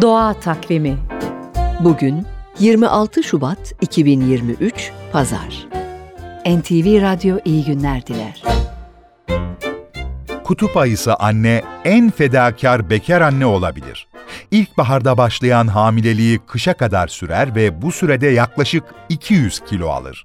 Doğa Takvimi Bugün 26 Şubat 2023 Pazar NTV Radyo iyi günler diler. Kutup ayısı anne en fedakar bekar anne olabilir. İlkbaharda başlayan hamileliği kışa kadar sürer ve bu sürede yaklaşık 200 kilo alır.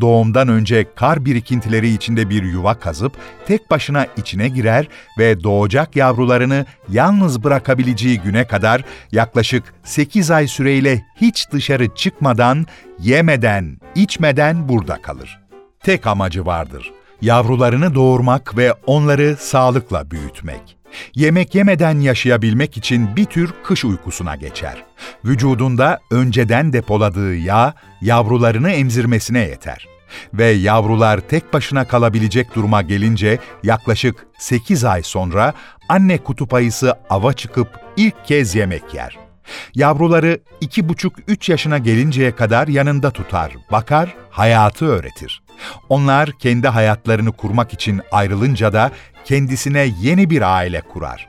Doğumdan önce kar birikintileri içinde bir yuva kazıp tek başına içine girer ve doğacak yavrularını yalnız bırakabileceği güne kadar yaklaşık 8 ay süreyle hiç dışarı çıkmadan, yemeden, içmeden burada kalır. Tek amacı vardır. Yavrularını doğurmak ve onları sağlıkla büyütmek. Yemek yemeden yaşayabilmek için bir tür kış uykusuna geçer. Vücudunda önceden depoladığı yağ yavrularını emzirmesine yeter. Ve yavrular tek başına kalabilecek duruma gelince yaklaşık 8 ay sonra anne kutup ayısı ava çıkıp ilk kez yemek yer. Yavruları iki buçuk üç yaşına gelinceye kadar yanında tutar, bakar, hayatı öğretir. Onlar kendi hayatlarını kurmak için ayrılınca da kendisine yeni bir aile kurar.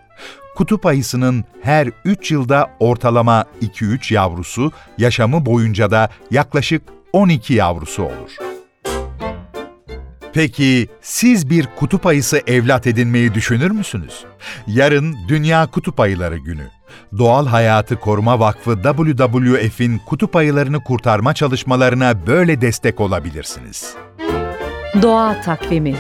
Kutup ayısının her 3 yılda ortalama 2-3 yavrusu, yaşamı boyunca da yaklaşık 12 yavrusu olur. Peki siz bir kutup ayısı evlat edinmeyi düşünür müsünüz? Yarın Dünya Kutup Ayıları Günü. Doğal Hayatı Koruma Vakfı WWF'in kutup ayılarını kurtarma çalışmalarına böyle destek olabilirsiniz. Doğa Takvimi